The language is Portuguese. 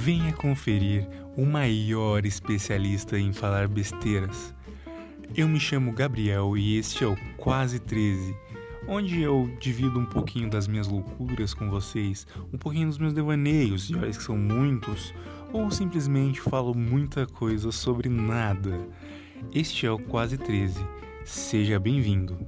venha conferir o maior especialista em falar besteiras. Eu me chamo Gabriel e este é o Quase 13, onde eu divido um pouquinho das minhas loucuras com vocês, um pouquinho dos meus devaneios, e olha que são muitos, ou simplesmente falo muita coisa sobre nada. Este é o Quase 13. Seja bem-vindo.